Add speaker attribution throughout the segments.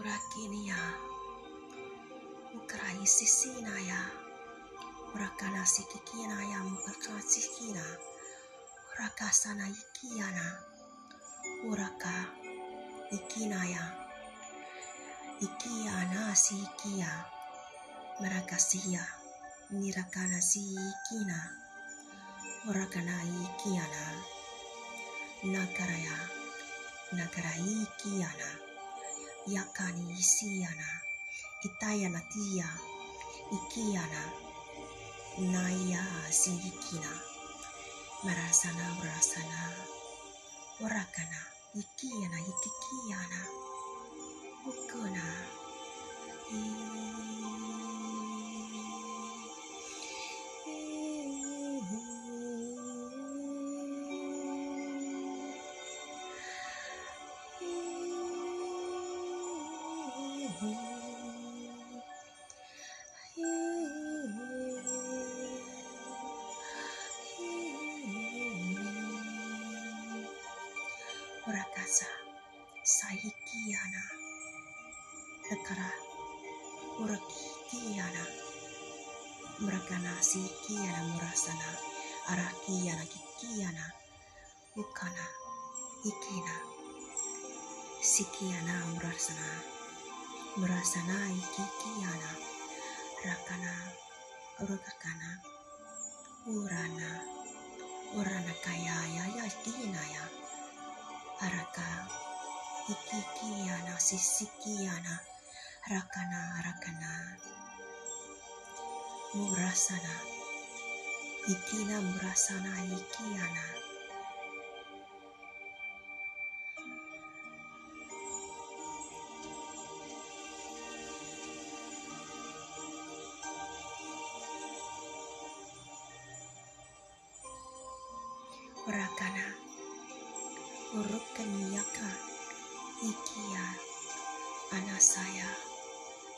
Speaker 1: Urakini ya. Ukrai sisina ya. Urakana sikikina ya mukaka sikina. Urakasana ikiana. Uraka ikina ya. Ikiana si ikia. Marakasia. Nirakana si ikina. Yakani isiana. Itayana tia. Ikiana. Naya si ikina. Marasana urasana. Urakana. Ikiana Urakasa. Saikiana. Lekara. Urakikiana. Murakana sikiana murasana. Arakiana kikiana. Ukana. Ikina. Sikiana murasana. Murasana ikikiana. Rakana. Urakakana. Urana. Urana kaya ya ya ya. Araka. Ikikiana sisikiana. Rakana rakana. Murasana. Ikina murasana ikiana. Urakana. Urukanyaka. Ikia. Anasaya.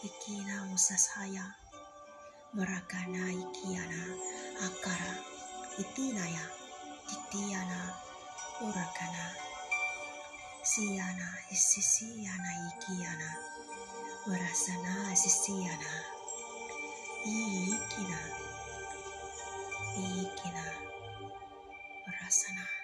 Speaker 1: Ikina musasaya. Merakana ikiana. Akara. Itinaya. Titiana. Urakana. Siana. Isisiana ikiana. Merasana sisiana. Ikina. Ikina. Merasana.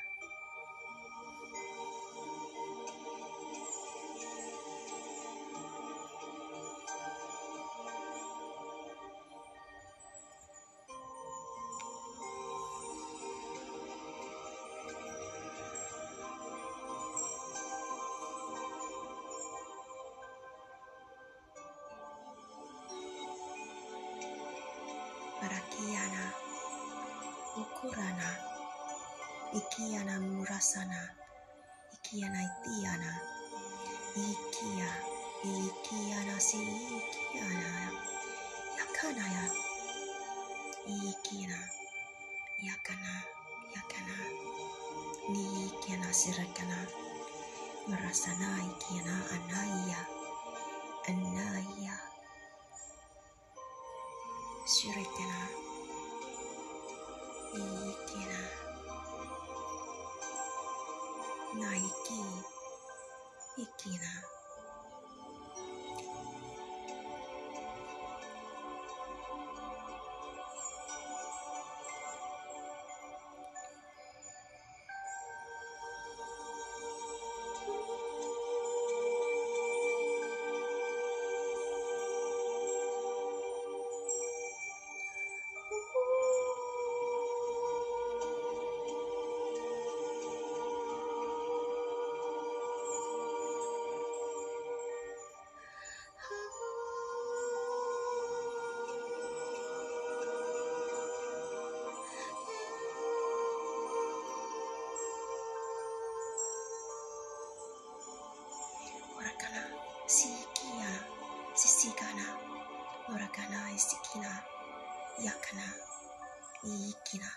Speaker 1: Parakiana. Ukurana. Ikiana murasana. Ikiana itiana. Ikia. Ikiana si ikiana. Yakana ya. Ikina. Yakana. Yakana. Ni ikiana sirakana. Merasana ikiana anaya. Anaya. 種類ってな。いいけな。ないきいきな。Sikia sisikana orakana isikina yakana ikina